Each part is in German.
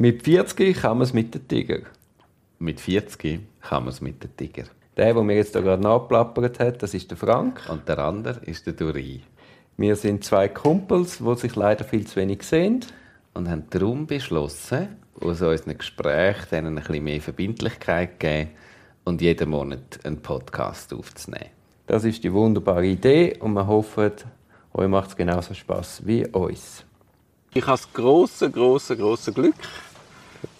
Mit 40 kann man es mit den Tiger. Mit 40 kann man es mit den Tiger. Der, der mir jetzt da gerade nachplappert hat, das ist der Frank. Und der andere ist der Duri. Wir sind zwei Kumpels, die sich leider viel zu wenig sehen. Und haben darum beschlossen, aus unseren Gesprächen denen ein bisschen mehr Verbindlichkeit zu geben und jeden Monat einen Podcast aufzunehmen. Das ist die wunderbare Idee und wir hoffen, euch macht es genauso Spaß wie uns. Ich habe das grosse, grosse, grosse Glück,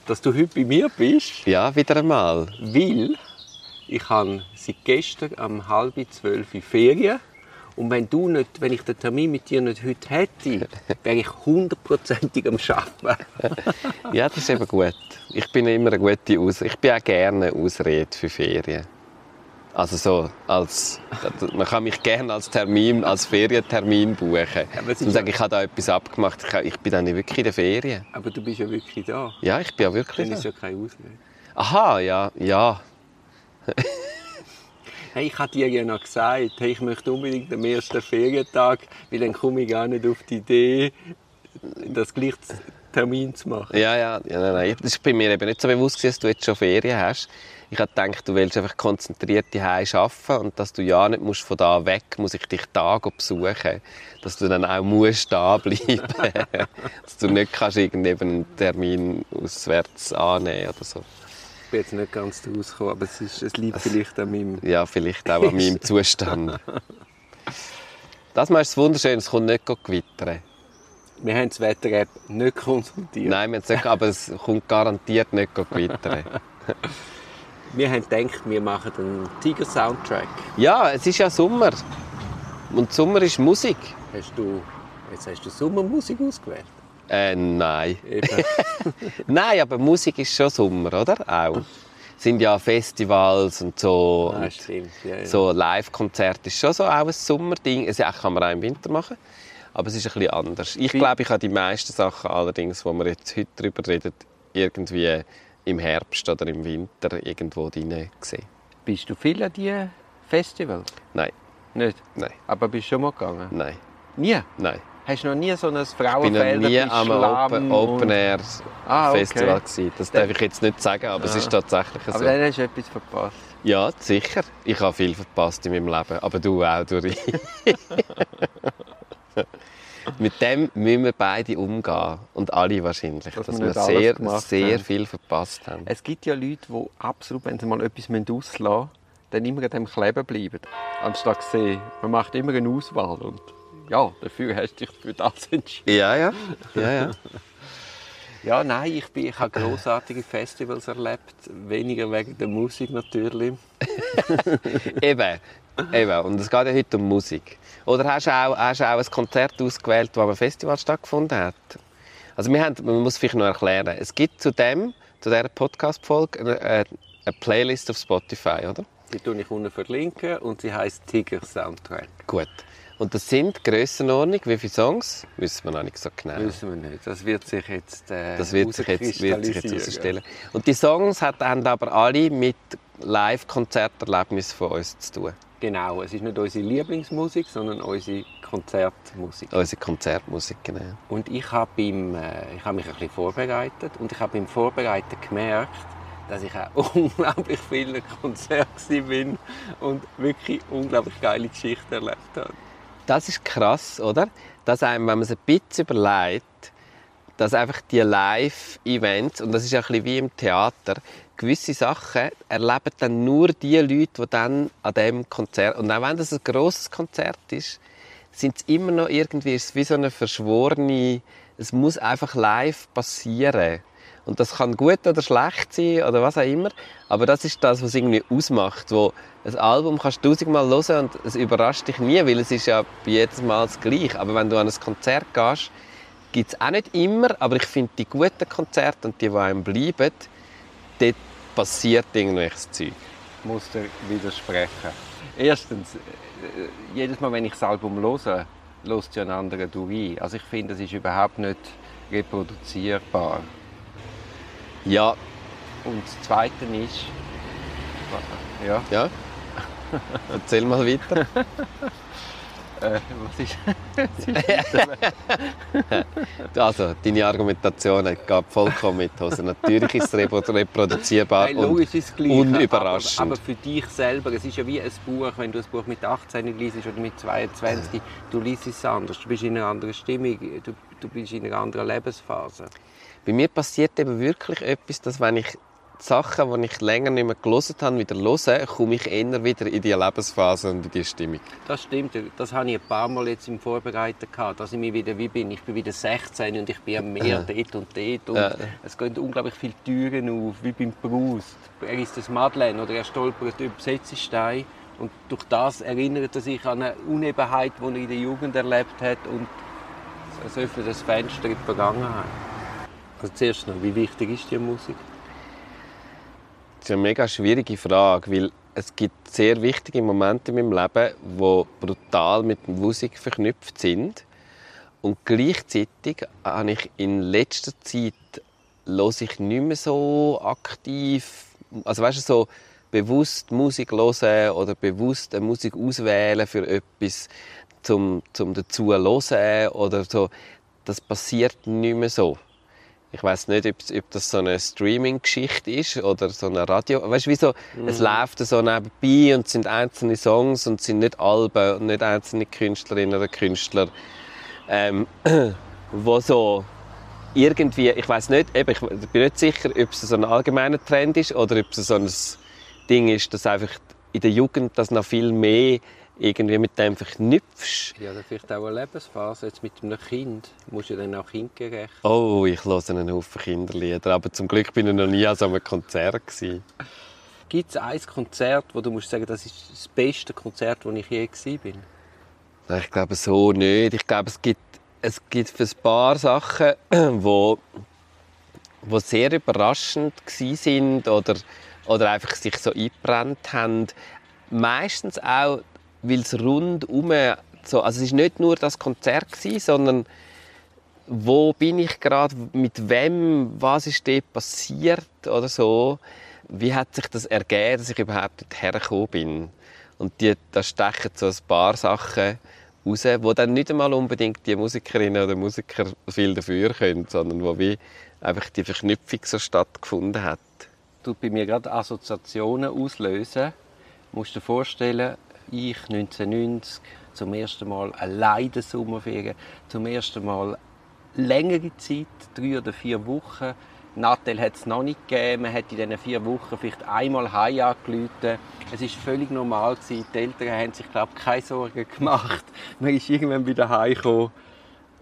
dass du heute bei mir bist, Ja, wieder einmal. weil ich habe seit gestern um halb zwölf in Ferien und wenn du nicht, wenn ich den Termin mit dir nicht heute hätte, wäre ich hundertprozentig am Arbeiten. Ja, das ist eben gut. Ich bin immer eine gute Aus Ich bin auch gerne eine Ausrede für Ferien. Also so als man kann mich gerne als Termin, als Ferientermin buchen. aber ist Und sagen, ich habe da etwas abgemacht. Ich, ich bin dann nicht wirklich in der Ferien. Aber du bist ja wirklich da. Ja, ich bin ja wirklich. Dann ist Da. ja keine Ausrede. Aha, ja, ja. Hey, ich habe dir ja noch gesagt, hey, ich möchte unbedingt am ersten Ferientag, weil dann komme ich gar nicht auf die Idee, das gleich Termin zu machen. Ja, ja, ja nein, nein. Das ist bei mir eben nicht so bewusst, gewesen, dass du jetzt schon Ferien hast. Ich habe gedacht, du willst einfach konzentriert daheim arbeiten und dass du ja nicht musst von da weg, muss ich dich da besuchen, dass du dann auch musst da bleiben, dass du nicht kannst irgendwie eben einen Termin auswärts annehmen oder so. Ich bin jetzt nicht ganz rausgekommen, aber es, ist, es liegt vielleicht an meinem... Ja, vielleicht auch an meinem Zustand. Das ist wunderschön, es kommt nicht gewittern. Wir haben das Wetter-App nicht konsultiert. Nein, wir haben es nicht, aber es kommt garantiert nicht gewittern. Wir haben gedacht, wir machen einen Tiger-Soundtrack. Ja, es ist ja Sommer. Und Sommer ist Musik. Hast du, jetzt hast du Sommermusik ausgewählt? Äh, nein. Nein, aber Musik ist schon Sommer, oder? Auch. Es sind ja Festivals und so. Und stimmt. Ja, ja. so Live-Konzerte ist schon so auch ein Sommerding. Also, ja, kann man auch im Winter machen. Aber es ist ein bisschen anders. Ich glaube, ich habe die meisten Sachen allerdings, wo wir jetzt heute darüber reden, irgendwie im Herbst oder im Winter irgendwo drin gesehen. Bist du viel an diese Festivals? Nein, Nicht? nein, Aber bist du schon mal gegangen? nein, Nie? nein. Hast du noch nie so ein Ich bin noch Frauenfelder nie am Open, Open Air Ah, okay. Festival gewesen. Das darf ich jetzt nicht sagen, aber es ist tatsächlich so. Aber dann hast du etwas verpasst. Ja, sicher. Ich habe viel verpasst in meinem Leben. Aber du auch, Duri. Mit dem müssen wir beide umgehen. Und alle wahrscheinlich. Dass Dass, wir sehr, sehr haben. viel verpasst haben. Es gibt ja Leute, die absolut, wenn sie mal etwas auslassen müssen, dann immer an dem kleben bleiben. Anstatt zu sehen, man macht immer eine Auswahl. Und ja, dafür hast du dich für das entschieden. Ja, ja. ja, ja. Ja, nein, ich, bin, ich habe grossartige Festivals erlebt. Weniger wegen der Musik natürlich. Eben. Eben. Und es geht ja heute um Musik. Oder hast du auch, hast auch ein Konzert ausgewählt, wo am Festival stattgefunden hat? Also wir haben, man muss vielleicht noch erklären, es gibt zu dem, zu dieser Podcast-Folge eine, äh, eine Playlist auf Spotify, oder? Die tue ich unten verlinken und sie heißt Tiger Soundtrack. Gut. Und das sind Grössenordnung, wie viele Songs? Wissen wir noch nicht so genau. Wissen wir nicht. Das wird sich jetzt äh, Das wird sich jetzt, wird sich jetzt herausstellen. Und die Songs haben aber alle mit Live-Konzerterlebnissen von uns zu tun. Genau, es ist nicht unsere Lieblingsmusik, sondern unsere Konzertmusik. Unsere Konzertmusik, genau. Und ich habe beim, äh, ich habe mich ein bisschen vorbereitet und ich habe beim Vorbereiten gemerkt, dass ich auch unglaublich viele Konzerte bin und wirklich unglaublich geile Geschichten erlebt habe. Das ist krass, oder? Dass einem, wenn man es ein bisschen überlegt, dass einfach die Live-Events, und das ist ja ein bisschen wie im Theater, gewisse Sachen erleben dann nur die Leute, die dann an dem Konzert, und auch wenn das ein grosses Konzert ist, sind es immer noch irgendwie, es ist wie so eine verschworene, es muss einfach live passieren. Und das kann gut oder schlecht sein oder was auch immer. Aber das ist das, was es irgendwie ausmacht. Wo ein Album kannst du tausendmal hören und es überrascht dich nie, weil es ist ja jedes Mal das Gleiche. Aber wenn du an ein Konzert gehst, gibt es auch nicht immer, aber ich finde die guten Konzerte und die, die einem bleiben, dort passiert irgendwelches Zeug. Ich muss dir widersprechen. Erstens, äh, jedes Mal, wenn ich das Album höre, hört ja ein anderer durch. Also ich finde, es ist überhaupt nicht reproduzierbar. Ja, Und das Zweite ist... Ja, ja. Erzähl mal weiter. äh, was ist... Also, deine Argumentation geht vollkommen mit Hose. Natürlich ist es reproduzierbar Nein, und ist gleich. unüberraschend. Aber, aber für dich selber, es ist ja wie ein Buch, wenn du ein Buch mit 18 liest oder mit 22, du liest es anders, du bist in einer anderen Stimmung, du, du bist in einer anderen Lebensphase. Bei mir passiert eben wirklich etwas, dass wenn ich die Sachen, die ich länger nicht mehr gelesen habe, wieder höre, komme ich eher wieder in die Lebensphase und in die Stimmung. Das stimmt, das habe ich ein paar Mal jetzt im Vorbereiten gehabt, dass ich mich wieder wie bin. Ich bin wieder 16 und ich bin am Meer dort und dort und Ja. es gehen unglaublich viele Türen auf, wie beim Proust. Er ist das Madeleine oder er stolpert über Setzestein und durch das erinnert er sich an eine Unebenheit, die er in der Jugend erlebt hat und es öffnet das Fenster in die Vergangenheit. Also zuerst noch, wie wichtig ist die Musik? Ist eine mega schwierige Frage, weil es gibt sehr wichtige Momente in meinem Leben, die brutal mit Musik verknüpft sind. Und gleichzeitig habe ich in letzter Zeit höre ich nicht mehr so aktiv, also weißt du, so bewusst Musik hören oder bewusst eine Musik auswählen für etwas, zum, zum dazu hören oder so. Das passiert nicht mehr so. Ich weiß nicht, ob, ob das so eine Streaming-Geschichte ist oder so eine Radio. Weißt du, wie so, es läuft so nebenbei und es sind einzelne Songs und es sind nicht Alben und nicht einzelne Künstlerinnen oder Künstler, ähm, wo so irgendwie, ich weiß nicht, eben, ich bin nicht sicher, ob es so ein allgemeiner Trend ist oder ob es so ein Ding ist, dass einfach in der Jugend das noch viel mehr irgendwie mit dem verknüpfst. Ja, oder vielleicht auch eine Lebensphase. Jetzt mit einem Kind musst du dann auch kindgerecht. Oh, ich höre einen Haufen Kinderlieder, aber zum Glück bin ich noch nie an so einem Konzert gewesen. Gibt es ein Konzert, wo du musst sagen, das ist das beste Konzert, wo ich je gewesen bin? Nein, ich glaube so nicht. Ich glaube, es gibt, es gibt für ein paar Sachen, wo, wo sehr überraschend sind oder, oder einfach sich so eingebrannt haben. Meistens auch, weil es rundum so, also es ist nicht nur das Konzert gsi, sondern wo bin ich gerade, mit wem, was ist dort passiert oder so. Wie hat sich das ergeben, dass ich überhaupt dorthin gekommen bin? Und die, da stechen so ein paar Sachen raus, wo dann nicht einmal unbedingt die Musikerinnen oder Musiker viel dafür können, sondern wo wie einfach die Verknüpfung so stattgefunden hat. tut bei mir gerade Assoziationen auslösen. Du musst dir vorstellen, ich 1990 zum ersten Mal allein in Sommerferien, zum ersten Mal längere Zeit, drei oder vier Wochen. Nattel hat es noch nicht gegeben. Man hat in diesen vier Wochen vielleicht einmal heim angerufen. Es war völlig normal. Gewesen. Die Eltern haben sich, glaube ich, keine Sorgen gemacht. Man ist irgendwann wieder heimgekommen.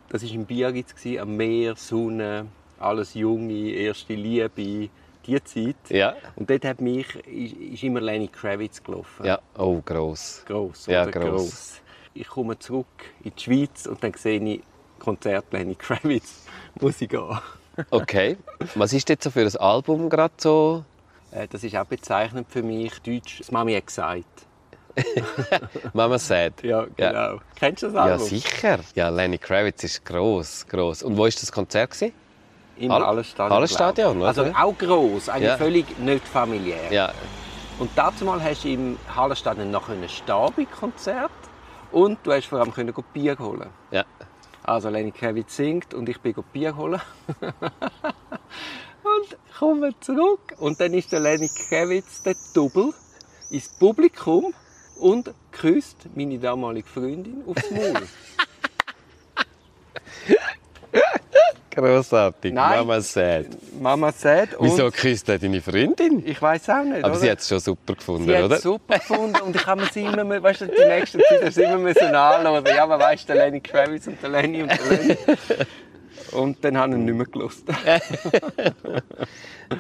Das war in Biarritz, am Meer, Sonne, alles Junge, erste Liebe, die Zeit. Ja. Und dort hat mich, ist, immer Lenny Kravitz gelaufen. Ja, oh, gross. Gross, Ja, oder? gross. Ich komme zurück in die Schweiz und dann sehe ich Konzert Lenny Kravitz. Muss ich gehen. Okay. Was ist jetzt so für ein Album gerade so? Äh, Das ist auch bezeichnend für mich. Deutsch, das Mami hat gesagt. Mama Sad. Ja, Ja. genau. Kennst du das Ja, Album? sicher. Ja, Lenny Kravitz ist gross, gross. Und wo war das Konzert? Gewesen? Im Hall- Hallenstadion. Hallenstadion, oder? Also auch gross, eigentlich Ja. völlig nicht familiär. Ja, Und dazu mal hast du im Hallenstadion noch ein Stabi-Konzert und du hast vor allem können Bier holen. ja. Also Lenny Kravitz singt und ich bin Bier holen. und komme zurück und dann ist der Lenny Kravitz der Double ins Publikum und küsst meine damalige Freundin aufs Maul. Grossartig. Nein. Mama Sad. Mama sagt und Wieso küsst er deine Freundin? ich weiß auch nicht. Aber oder? sie hat es schon super gefunden, Sie oder? es super gefunden und ich habe mir sie immer, mehr- weißt du, die nächste Zeit sie immer müssen anhören. Ja, man weiss, der Lenny Kravitz und der Lenny und der Lenny. Und dann habe ich ihn nicht mehr gelost.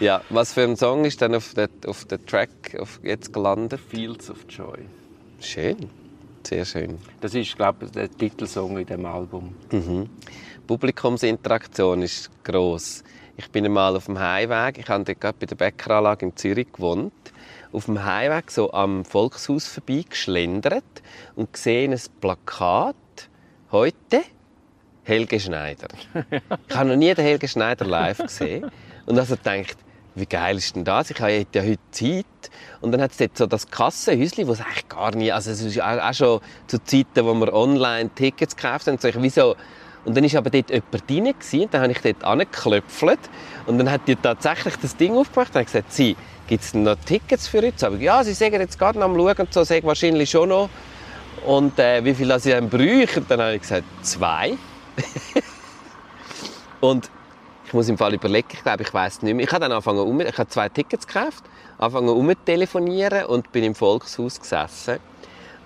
Ja, was für ein Song ist dann auf der, auf der Track auf jetzt gelandet? Fields of Joy. Schön. Sehr schön. Das ist, glaube ich, der Titelsong in dem Album. Publikumsinteraktion ist gross. Ich bin einmal auf dem Heimweg, ich habe dort gerade bei der Bäckeranlage in Zürich gewohnt, auf dem Heimweg so am Volkshaus vorbeigeschlendert und gesehen ein Plakat «Heute Helge Schneider». Ich habe noch nie den Helge Schneider live gesehen und also gedacht, wie geil ist denn das? Ich habe ja heute Zeit. Und dann hat es dort so das Kassenhäuschen, wo es eigentlich gar nicht, also es ist auch schon zu Zeiten, wo wir online Tickets gekauft haben, so ich, wieso und dann war aber dort jemand drin, und dann habe ich dort angeklopft und dann hat die tatsächlich das Ding aufgemacht und hat gesagt, sie, gibt es noch Tickets für heute? Aber ja, sie sagen jetzt gerade noch am Schauen und so, sagen wahrscheinlich schon noch. Und äh, wie viel sie dann bräuchten? Dann habe ich gesagt, zwei. und ich muss im Fall überlegen, ich glaube, ich weiß nicht mehr. Ich habe dann angefangen, um, ich habe zwei Tickets gekauft, angefangen um telefonieren und bin im Volkshaus gesessen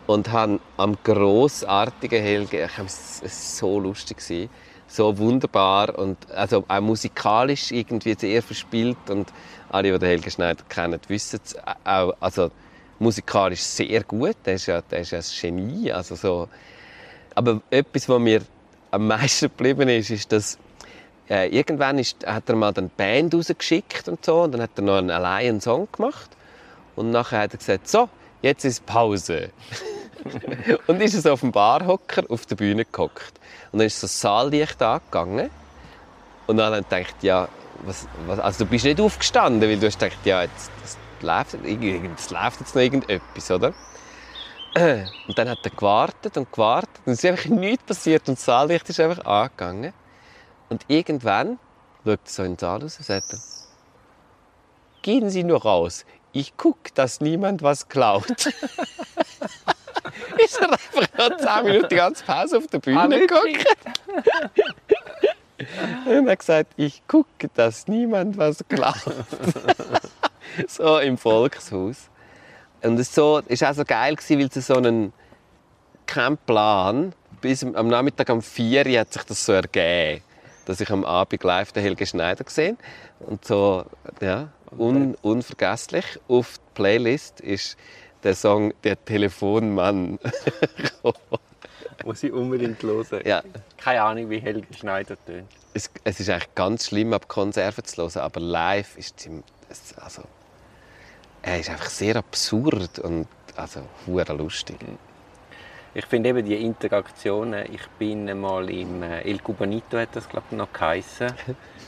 und habe am grossartigen Helge, ich es so lustig gewesen, so wunderbar und also auch musikalisch irgendwie sehr verspielt und alle, die den Helge Schneider kennen, wissen es auch, also musikalisch sehr gut, der ist ja, der ist ja ein Genie, also so. Aber etwas, was mir am meisten geblieben ist, ist, dass äh, irgendwann ist, hat er mal eine Band rausgeschickt und so, und dann hat er noch einen alleinen Song gemacht. Und nachher hat er gesagt, so, jetzt ist Pause. und ist so auf dem Barhocker auf der Bühne gehockt. Und dann ist so das Saallicht angegangen. Und dann hat er gedacht, ja, was, was, also du bist nicht aufgestanden, weil du hast gedacht, ja, jetzt, das läuft, das läuft jetzt noch irgendetwas, oder? Und dann hat er gewartet und gewartet und es ist einfach nichts passiert und das Saallicht ist einfach angegangen. Und irgendwann schaut er so in den Saal raus und sagt, gehen Sie nur raus. Ich gucke, dass niemand was klaut. ist er einfach noch 10 Minuten die ganze Pause auf der Bühne geguckt. und er hat gesagt, ich gucke, dass niemand was klaut. so im Volkshaus. Und es war so, auch so geil, weil es so einen kein Plan bis am Nachmittag um 4 Uhr hat sich das so ergeben dass ich am Abend live den Helge Schneider gesehen und so ja un, unvergesslich auf die Playlist ist der Song Der Telefonmann. Muss ich unbedingt hören. Ja. Keine Ahnung, wie Helge Schneider tönt. Es, es, ist eigentlich ganz schlimm, ab Konserven zu hören, aber live ist es, also, er ist einfach sehr absurd und also lustig. Ich finde eben die Interaktionen, ich bin mal im äh, El Cubanito, hat das glaube ich noch geheißen,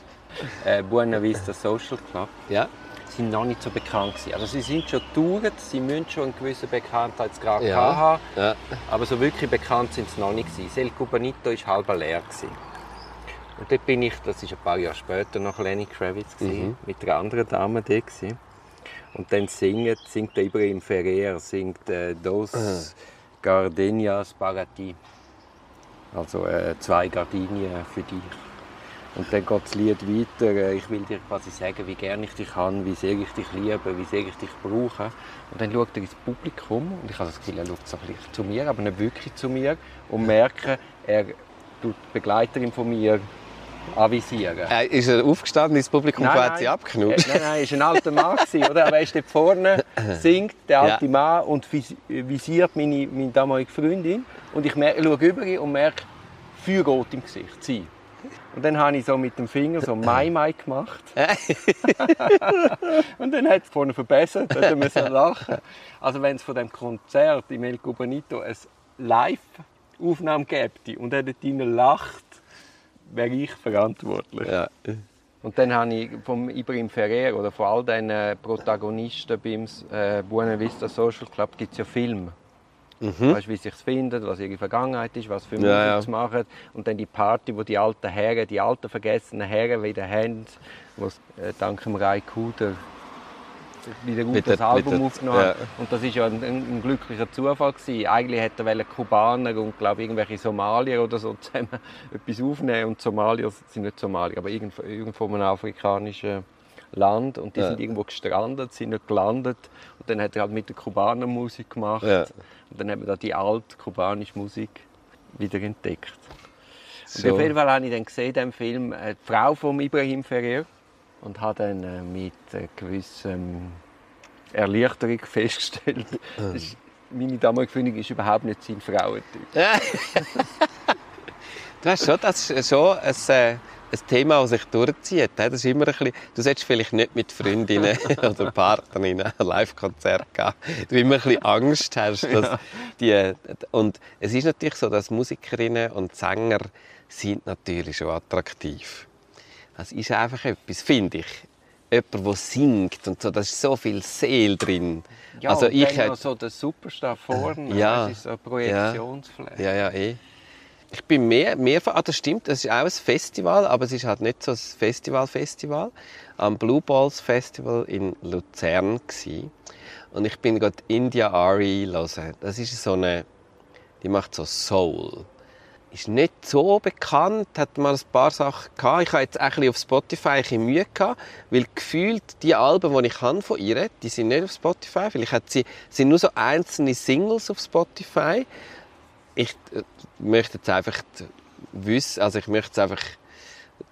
äh, Buena Vista Social Club. Ja. sind noch nicht so bekannt gewesen. Also sie sind schon touret, sie müssen schon einen gewissen Bekanntheitsgrad Ja. haben, Ja. aber so wirklich bekannt sind sie noch nicht gewesen. El Cubanito war halb leer. Gewesen. Und dort bin ich, das ist ein paar Jahre später, noch Lenny Kravitz gewesen, Mhm. mit einer anderen Dame dort gewesen. Und dann singt, singt der Ibrahim Ferrer, singt äh, «Dos Gardenias para ti». Also äh, «Zwei Gardinien für dich». Und dann geht das Lied weiter. äh, Ich will dir quasi sagen, wie gerne ich dich habe, wie sehr ich dich liebe, wie sehr ich dich brauche. Und dann schaut er ins Publikum und ich habe das Gefühl, er schaut so ein zu mir, aber nicht wirklich zu mir. Und merke, er tut die Begleiterin von mir avisieren. Äh, ist er aufgestanden ins Publikum und hat sie abgeknutscht? Äh, Nein, nein, er war ein alter Mann, gewesen, oder? Aber er steht vorne, singt, der alte Ja. Mann, und vis- visiert meine, meine damalige Freundin. Und ich mer- schaue über und merke, Feuer geht im Gesicht, sie. Und dann habe ich so mit dem Finger so Mai Mai gemacht. und dann hat es vorne verbessert, dann müssen wir lachen. Also wenn es von dem Konzert im El Cubanito eine Live-Aufnahme gäbe und er dort lacht, wäre ich verantwortlich. Ja. Und dann habe ich vom Ibrahim Ferrer oder von all den äh, Protagonisten beim äh, Buena Vista Social Club gibt es ja Filme. Weißt, wie sie sich finden, was ihre Vergangenheit ist, was für Musik Ja, ja. sie machen. Und dann die Party, wo die alten Herren, die alten vergessenen Herren wieder haben, die äh, dank dem Rai Kuder wieder gut Wieder- das Album wieder- aufgenommen ja. Und das war ja ein, ein, glücklicher Zufall. Gewesen. Eigentlich hätte er Kubaner und glaub, irgendwelche Somalier oder so zusammen etwas aufnehmen. Und Somalier sind nicht Somalier, aber irgendwo, irgendwo in einem afrikanischen Land. Und die Ja. sind irgendwo gestrandet, sind nicht gelandet. Und dann hat er halt mit der Kubaner Musik gemacht. Ja. Und dann haben wir da die alte kubanische Musik wieder entdeckt. Und So. auf jeden Fall habe ich dann gesehen, in diesem Film, äh, die Frau von Ibrahim Ferrer und habe dann äh, mit äh, gewissem Erleichterung festgestellt, ist- meine damalige Freundin ist überhaupt nicht sein Frauentyp. Du hast schon, das ist schon ein, äh, ein Thema, das sich durchzieht. Das ist immer ein bisschen, du solltest vielleicht nicht mit Freundinnen oder Partnerinnen ein Live-Konzert gehen. Du immer ein bisschen Angst hast. Dass die, und es ist natürlich so, dass Musikerinnen und Sänger sind natürlich schon attraktiv. Das ist einfach etwas, finde ich. jemand, der singt und so, da ist so viel Seele drin. Ja, also und ich dann hätte- so der Superstar vorne, Ja. das ist so eine Projektionsfläche. Ja, ja, eh. Ich bin mehr, mehr ah, das stimmt, es ist auch ein Festival, aber es ist halt nicht so ein Festival-Festival. Am Blue Balls Festival in Luzern gsi. Und ich bin gerade India Ari hören. Das ist so eine, die macht so Soul. Ist nicht so bekannt, hat mal ein paar Sachen gehabt. Ich habe jetzt ein auf Spotify ein Mühe gehabt, weil gefühlt die Alben, die ich habe von ihr, die sind nicht auf Spotify. Vielleicht hat sie, sind nur so einzelne Singles auf Spotify ich äh, möchte jetzt einfach wissen, also ich möchte jetzt einfach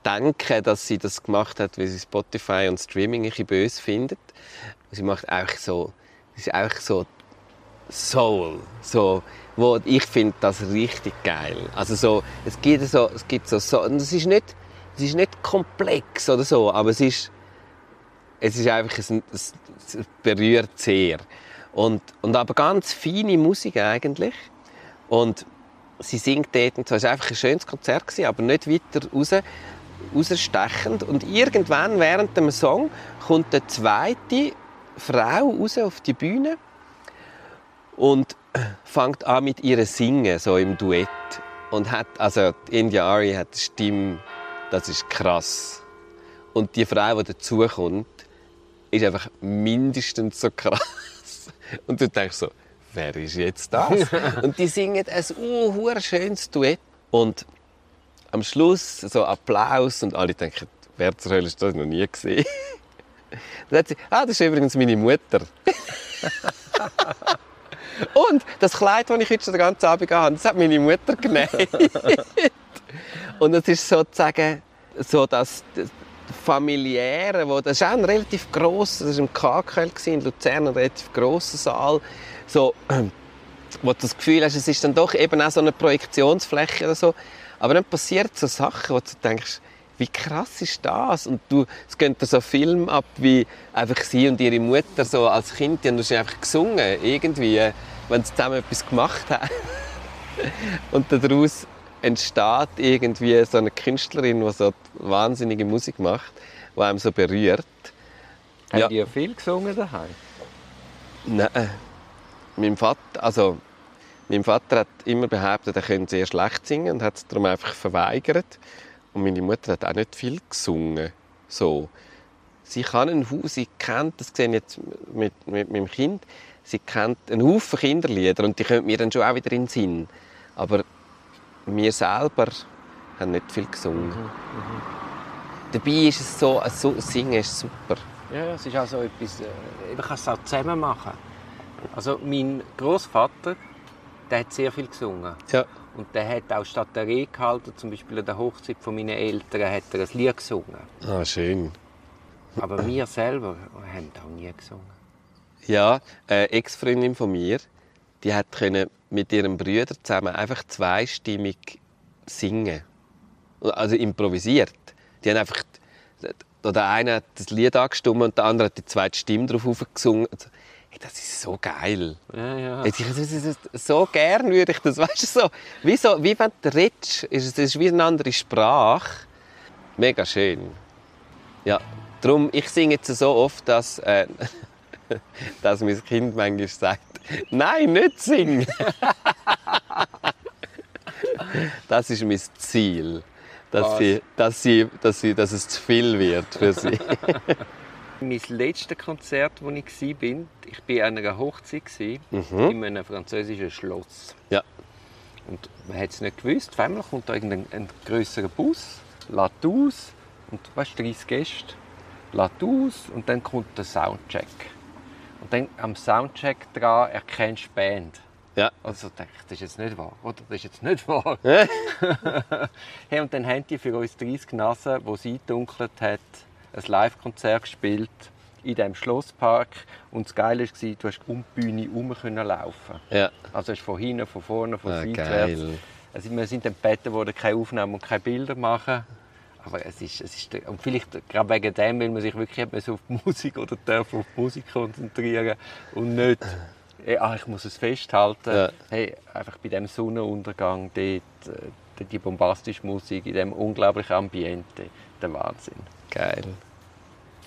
denken, dass sie das gemacht hat, weil sie Spotify und Streaming ein bisschen böse findet. Sie macht einfach so, sie ist einfach so Soul, so, wo ich finde das richtig geil. Also so, es gibt so, es gibt so, so es ist nicht, es ist nicht komplex oder so, aber es ist, es ist einfach, es, es berührt sehr. Und, und aber ganz feine Musik eigentlich. Und sie singt dort und so. Es war einfach ein schönes Konzert, gewesen, aber nicht weiter raus, rausstechend. Und irgendwann während dem Song kommt eine zweite Frau raus auf die Bühne und fängt an mit ihr singen, so im Duett. Und hat, also die India Ari hat eine Stimme, das ist krass. Und die Frau, die dazukommt, ist einfach mindestens so krass. Und du denkst so, wer ist jetzt das? und die singen ein uh, schönes Duett. Und am Schluss so Applaus und alle denken, wer zur Hölle ist das noch nie gesehen? Dann sagt sie, ah, das ist übrigens meine Mutter. und das Kleid, das ich heute schon den ganzen Abend habe, das hat meine Mutter genäht. und es ist sozusagen so, dass das familiäre, wo das ist auch ein relativ grosser, das war im KKL in Luzern, ein relativ grosser Saal, so, wo du das Gefühl hast, es ist dann doch eben auch so eine Projektionsfläche oder so. Aber dann passiert so Sachen, wo du denkst, wie krass ist das? Und du, es gehen da so Filme ab, wie einfach sie und ihre Mutter so als Kind, die haben einfach gesungen, irgendwie, wenn sie zusammen etwas gemacht haben. Und daraus entsteht irgendwie so eine Künstlerin, die so wahnsinnige Musik macht, die einem so berührt. Haben Ja. die viel gesungen daheim? Nein. Mein Vater, also, mein Vater hat immer behauptet, er könnte sehr schlecht singen und hat es darum einfach verweigert. Und meine Mutter hat auch nicht viel gesungen. So. Sie kann einen Haufen, sie kennt, das sehe ich jetzt mit, mit meinem Kind, sie kennt einen Haufen Kinderlieder und die kommen mir dann schon auch wieder in den Sinn. Aber wir selber haben nicht viel gesungen. Dabei ist es so, so Singen ist super. Ja, es ist also etwas, äh, man kann es auch zusammen machen. Also mein Großvater, der hat sehr viel gesungen. Ja. Und der hat auch statt der Rede gehalten, zum Beispiel an der Hochzeit von meinen Eltern, hat er ein Lied gesungen. Ah, schön. Aber wir selber haben auch nie gesungen. Ja, eine Ex-Freundin von mir, die hat können mit ihrem Bruder zusammen einfach zweistimmig singen. Also improvisiert. Die haben einfach, der eine hat das Lied angestimmt und der andere hat die zweite Stimme drauf gesungen. Hey, das ist so geil. Ja, ja. Ich, so gern würde ich das, weißt du, so, wie, so, wie wenn du redest, ist es ist wie eine andere Sprache. Mega schön. Ja, darum, ich singe jetzt so oft, dass, äh, dass mein Kind manchmal sagt, nein, nicht singen. das ist mein Ziel, dass, Was? sie, dass, sie, dass, sie, dass es zu viel wird für sie. Mein letztes Konzert, wo ich war, bin, ich war an einer Hochzeit Mhm. in einem französischen Schloss. Ja. Und man hat es nicht gewusst. Auf einmal kommt da irgendein ein grösserer Bus, lädt aus und weißt, 30 Gäste, lädt aus und dann kommt der Soundcheck. Und dann am Soundcheck dran erkennst du die Band. Ja. Also dachte ich, das ist jetzt nicht wahr, oder? Das ist jetzt nicht wahr. hey, und dann haben die für uns 30 Nasen, wo sie dunkelt hat, ein Live-Konzert gespielt in diesem Schlosspark. Und das Geile war, du hast um die Bühne herum können laufen. ja. Also hast von hinten, von vorne, von Ah, seitwärts. geil. Also wir sind dann gebeten worden, keine Aufnahmen und keine Bilder machen. Aber es ist, es ist, und vielleicht gerade wegen dem, weil man sich wirklich hat auf die Musik oder darf auf die Musik konzentrieren und nicht, eh, ah, ich muss es festhalten. Ja. Hey, einfach bei dem Sonnenuntergang, dort, äh, die bombastische Musik, in dem unglaublichen Ambiente, der Wahnsinn. Geil.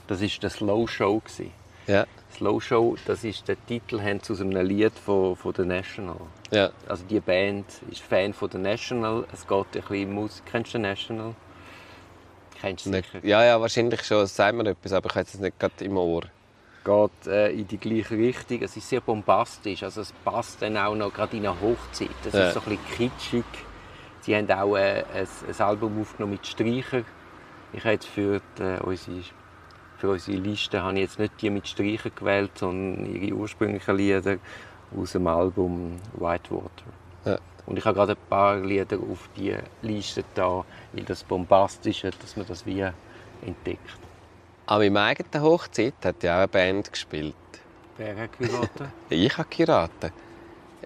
Das war der Slow Show. gewesen. Ja, Slow Show, das ist der Titel aus einem Lied von, von The National. ja. Also die Band ist Fan von The National. Es geht ein bisschen Musik. Kennst du The National? Kennst du Nicht- sicher. Ja, ja, wahrscheinlich schon. Sagen wir etwas, aber ich habe es nicht gerade im Ohr. geht äh, in die gleiche Richtung. Es ist sehr bombastisch, also es passt dann auch noch gerade in eine Hochzeit. Es Ja. ist so ein bisschen kitschig. Sie haben auch äh, ein, ein Album aufgenommen mit Streicher. Ich habe jetzt für, die, äh, unsere, für unsere Liste habe ich jetzt nicht die mit Streicher gewählt, sondern ihre ursprünglichen Lieder aus dem Album Whitewater. Und ich habe gerade ein paar Lieder auf die Liste da, weil das Bombastische, dass man das wie entdeckt. An meiner eigenen Hochzeit hat ja auch eine Band gespielt. Wer hat geheiratet? Ich habe geheiratet.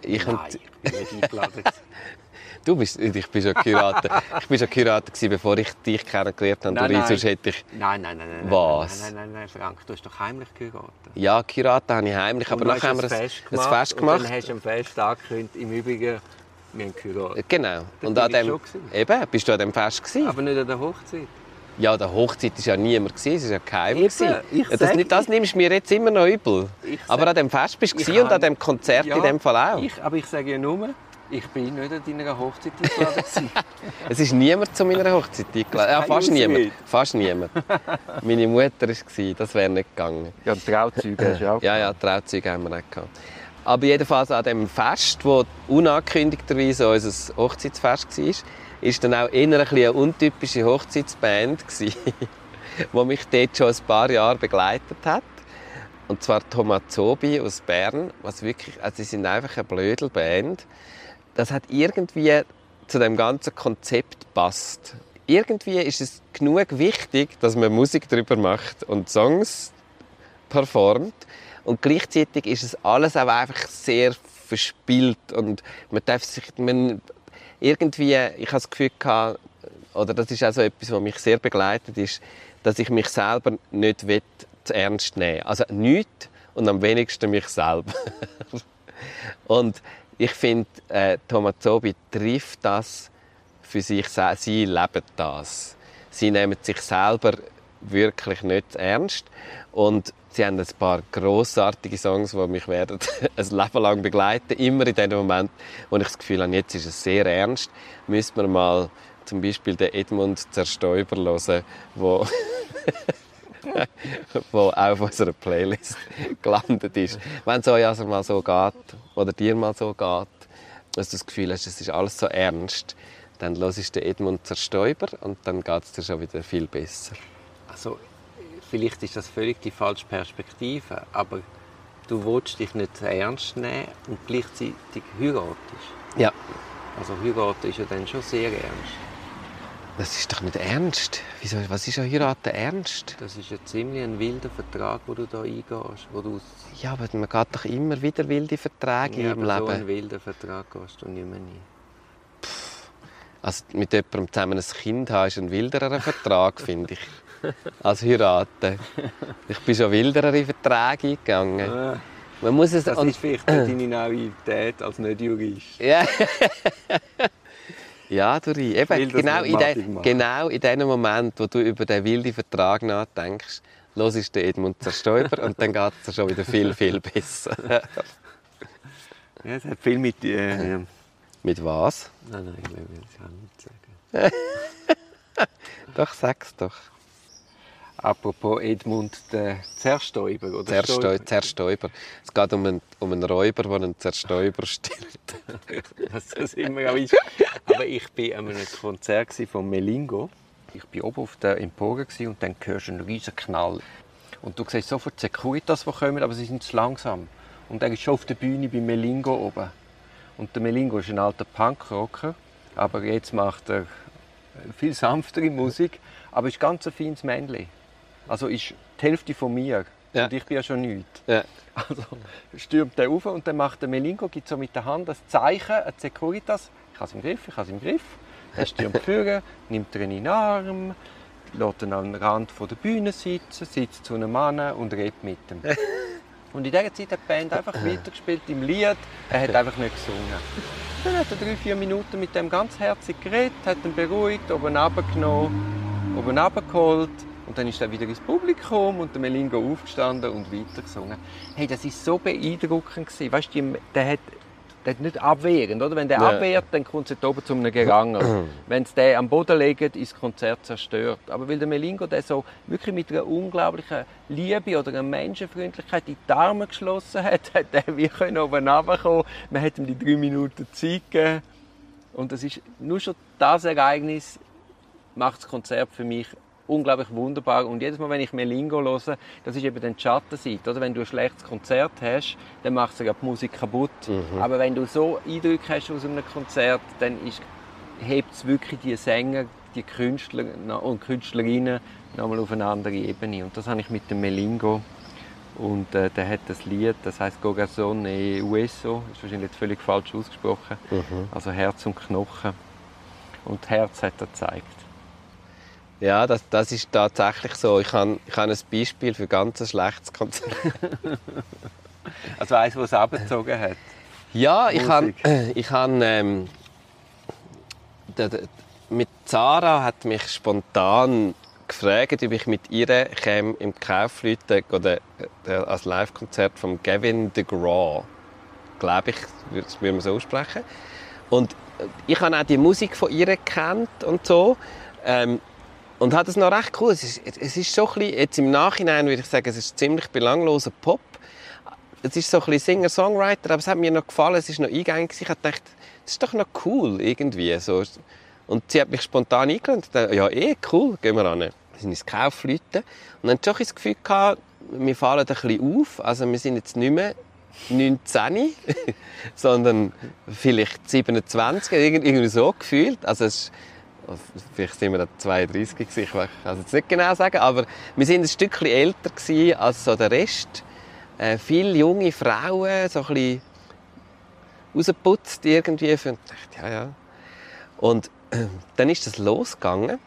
Ich Nein, und, ich bin nicht eingeladen. du bist, ich bin schon geheiratet. ich bin schon gewesen, bevor ich dich kennengelernt habe. Nein, nein. Sonst hätte ich Nein, nein, nein, nein. Was? Nein, nein, nein, nein, Frank, du hast doch heimlich geheiratet. ja geheiratet habe ich heimlich, aber Und nachher haben wir ein, ein Fest ein gemacht. Fest Und gemacht. dann hast du am Fest angekündigt, im Übrigen, wir haben geheiratet. Genau. Und bin an dem, eben, bist du an dem Fest gewesen? Aber nicht an der Hochzeit. Ja, an der Hochzeit war ja niemand, gewesen, es war ja geheim. Eben, gewesen. ich das, sag- das nimmst du mir jetzt immer noch übel. Aber sag- an dem Fest bist du und an dem Konzert Ja, in dem Fall auch. Ich, aber ich sage ja nur, ich bin nicht an deiner Hochzeit eingeladen. Es ist niemand zu meiner Hochzeit eingeladen. Ja, fast niemand. Fast niemand. Meine Mutter war es, das wäre nicht gegangen. ja, und Trauzeuge hast du auch. Ja, ja, Trauzeuge haben wir nicht gehabt. Aber jedenfalls an dem Fest, wo unangekündigterweise unser Hochzeitsfest war, ist dann auch eher ein eine untypische Hochzeitsband die mich dort schon ein paar Jahre begleitet hat. Und zwar Tomazobi aus Bern, was wirklich, also sie sind einfach eine Blödelband. Das hat irgendwie zu dem ganzen Konzept passt. Irgendwie ist es genug wichtig, dass man Musik darüber macht und Songs performt. Und gleichzeitig ist es alles auch einfach sehr verspielt und man darf sich, man, irgendwie, ich habe das Gefühl gehabt, oder das ist also etwas, was mich sehr begleitet ist, dass ich mich selber nicht will, zu ernst nehmen. Also nicht und am wenigsten mich selber. und ich finde, äh, Tomazobi trifft das für sich selbst. Sie leben das. Sie nehmen sich selber wirklich nicht ernst. Und sie haben ein paar grossartige Songs, die mich werden ein Leben lang begleiten. Immer in dem Moment, wo ich das Gefühl habe, jetzt ist es sehr ernst, müssen wir mal zum Beispiel den Edmund Zerstäuber hören, wo wo auf unserer Playlist gelandet ist. Wenn es euch also mal so geht, oder dir mal so geht, dass du das Gefühl hast, es ist alles so ernst, dann hörst du den Edmund Zerstäuber und dann geht es dir schon wieder viel besser. Also, vielleicht ist das völlig die falsche Perspektive, aber du willst dich nicht ernst nehmen und gleichzeitig heiratest. Ja. Also heiraten ist ja dann schon sehr ernst. Das ist doch nicht ernst. Wieso, was ist an Heiraten ernst? Das ist ja ziemlich ein wilder Vertrag, wo du da eingehst. Wo du Ja, aber man geht doch immer wieder wilde Verträge ja, im aber so Leben. einen wilden Vertrag gehst du nicht mehr nie. Also mit jemandem zusammen ein Kind haben, ist ein wilderer Vertrag, finde ich. Als heiraten. Ich bin schon wilderere Verträge eingegangen. Man muss es... Das ist vielleicht deine Naivität als Nicht-Jurist. Ja. ja, Dori. Eben, genau, nicht in de, genau in dem Moment, wo du über den wilden Vertrag nachdenkst, los ist der Edmund Zerstäuber und dann geht es schon wieder viel, viel besser. Ja, es hat viel mit... Äh, Mit was? nein, nein, ich will es auch nicht sagen. Doch, sag's doch. Apropos Edmund der Zerstäuber. Oder Zersteu Stäuber. Zerstäuber. Es geht um einen, um einen Räuber, der einen Zerstäuber stirbt. was das immer auch ist. Aber ich war an einem Konzert von Melingo. Ich war oben auf der Empore und dann hörst du einen riesen Knall. Und du siehst sofort die Securitas, die kommen, aber sie sind zu langsam. Und er ist schon auf der Bühne bei Melingo oben. Und der Melingo ist ein alter Punkrocker, aber jetzt macht er viel sanftere Musik, aber ist ganz ein feines Männchen. Also ist die Hälfte von mir. Ja. Und ich bin ja schon nichts. Ja. Also stürmt er auf und dann macht der Melingo, gibt so mit der Hand das Zeichen, ein Securitas. Ich habe es im Griff, ich habe es im Griff. Er stürmt führen, nimmt ihn in den Arm, lässt ihn den Rand der Bühne sitzen, sitzt zu einem Mann und redet mit ihm. Und in dieser Zeit hat die Band einfach weitergespielt im Lied. Er hat einfach nicht gesungen. Dann hat er drei, vier Minuten mit dem ganz herzig geredet, hat ihn beruhigt, oben runtergenommen, oben runtergeholt Und dann ist er wieder ins Publikum und der Melingo aufgestanden und weitergesungen. Hey, das ist so beeindruckend gewesen. Weißt du, der hat, der hat nicht abwehrend, oder? Wenn der Ja. abwehrt, dann kommt es oben zu einem Geranger. Wenn es den am Boden legt, ist das Konzert zerstört. Aber weil der Melingo der so wirklich mit einer unglaublichen Liebe oder einer Menschenfreundlichkeit in die Arme geschlossen hat, hat er wie können oben runterkommen. Man hat ihm die drei Minuten Zeit gegeben. Und das ist nur schon das Ereignis macht das Konzert für mich unglaublich wunderbar. Und jedes Mal, wenn ich Melingo höre, das ist eben dann die Schattenseite. Oder? Wenn du ein schlechtes Konzert hast, dann macht es ja die Musik kaputt. Aber wenn du so Eindrücke hast aus einem Konzert, dann ist, hebt es wirklich die Sänger, die Künstler und Künstlerinnen nochmal auf eine andere Ebene. Und das habe ich mit dem Melingo. Und äh, der hat das Lied, das heißt Corazon e Hueso, ist wahrscheinlich jetzt völlig falsch ausgesprochen. Also Herz und Knochen. Und Herz hat er gezeigt. Ja, das, das ist tatsächlich so. Ich habe, ich habe ein Beispiel für ganz ein schlechtes Konzert. Also eins, was es abgezogen hat. Ja, ich habe, ich habe ähm, mit Zara hat mich spontan gefragt, ob ich mit ihr käme im Kaufleuten oder äh, als Live-Konzert von Gavin DeGraw, glaube ich, würde würde man so aussprechen. Und äh, ich habe auch die Musik von ihr gekannt und so. Ähm, und hat es noch recht cool. Es ist, es ist so ein bisschen, jetzt im Nachhinein würde ich sagen, es ist ziemlich belangloser Pop. Es ist so ein bisschen Singer-Songwriter, aber es hat mir noch gefallen, es ist noch eingängig. Ich habe gedacht, das ist doch noch cool irgendwie. So. Und sie hat mich spontan eingeladen. Ich dachte, ja, eh, cool, gehen wir ran. Wir sind ins Kaufleuten. Und dann hatte ich das Gefühl, gehabt, wir fallen ein bisschen auf. Also wir sind jetzt nicht mehr 19, sondern vielleicht 27, irgend- irgendwie so gefühlt. Also es ist, vielleicht sind wir dann 32 gewesen, ich kann es nicht genau sagen, aber wir sind ein Stückchen älter als so der Rest. Äh, viele junge Frauen, so ein rausgeputzt irgendwie. Ich dachte, ja, ja. Und äh, dann ist das losgegangen.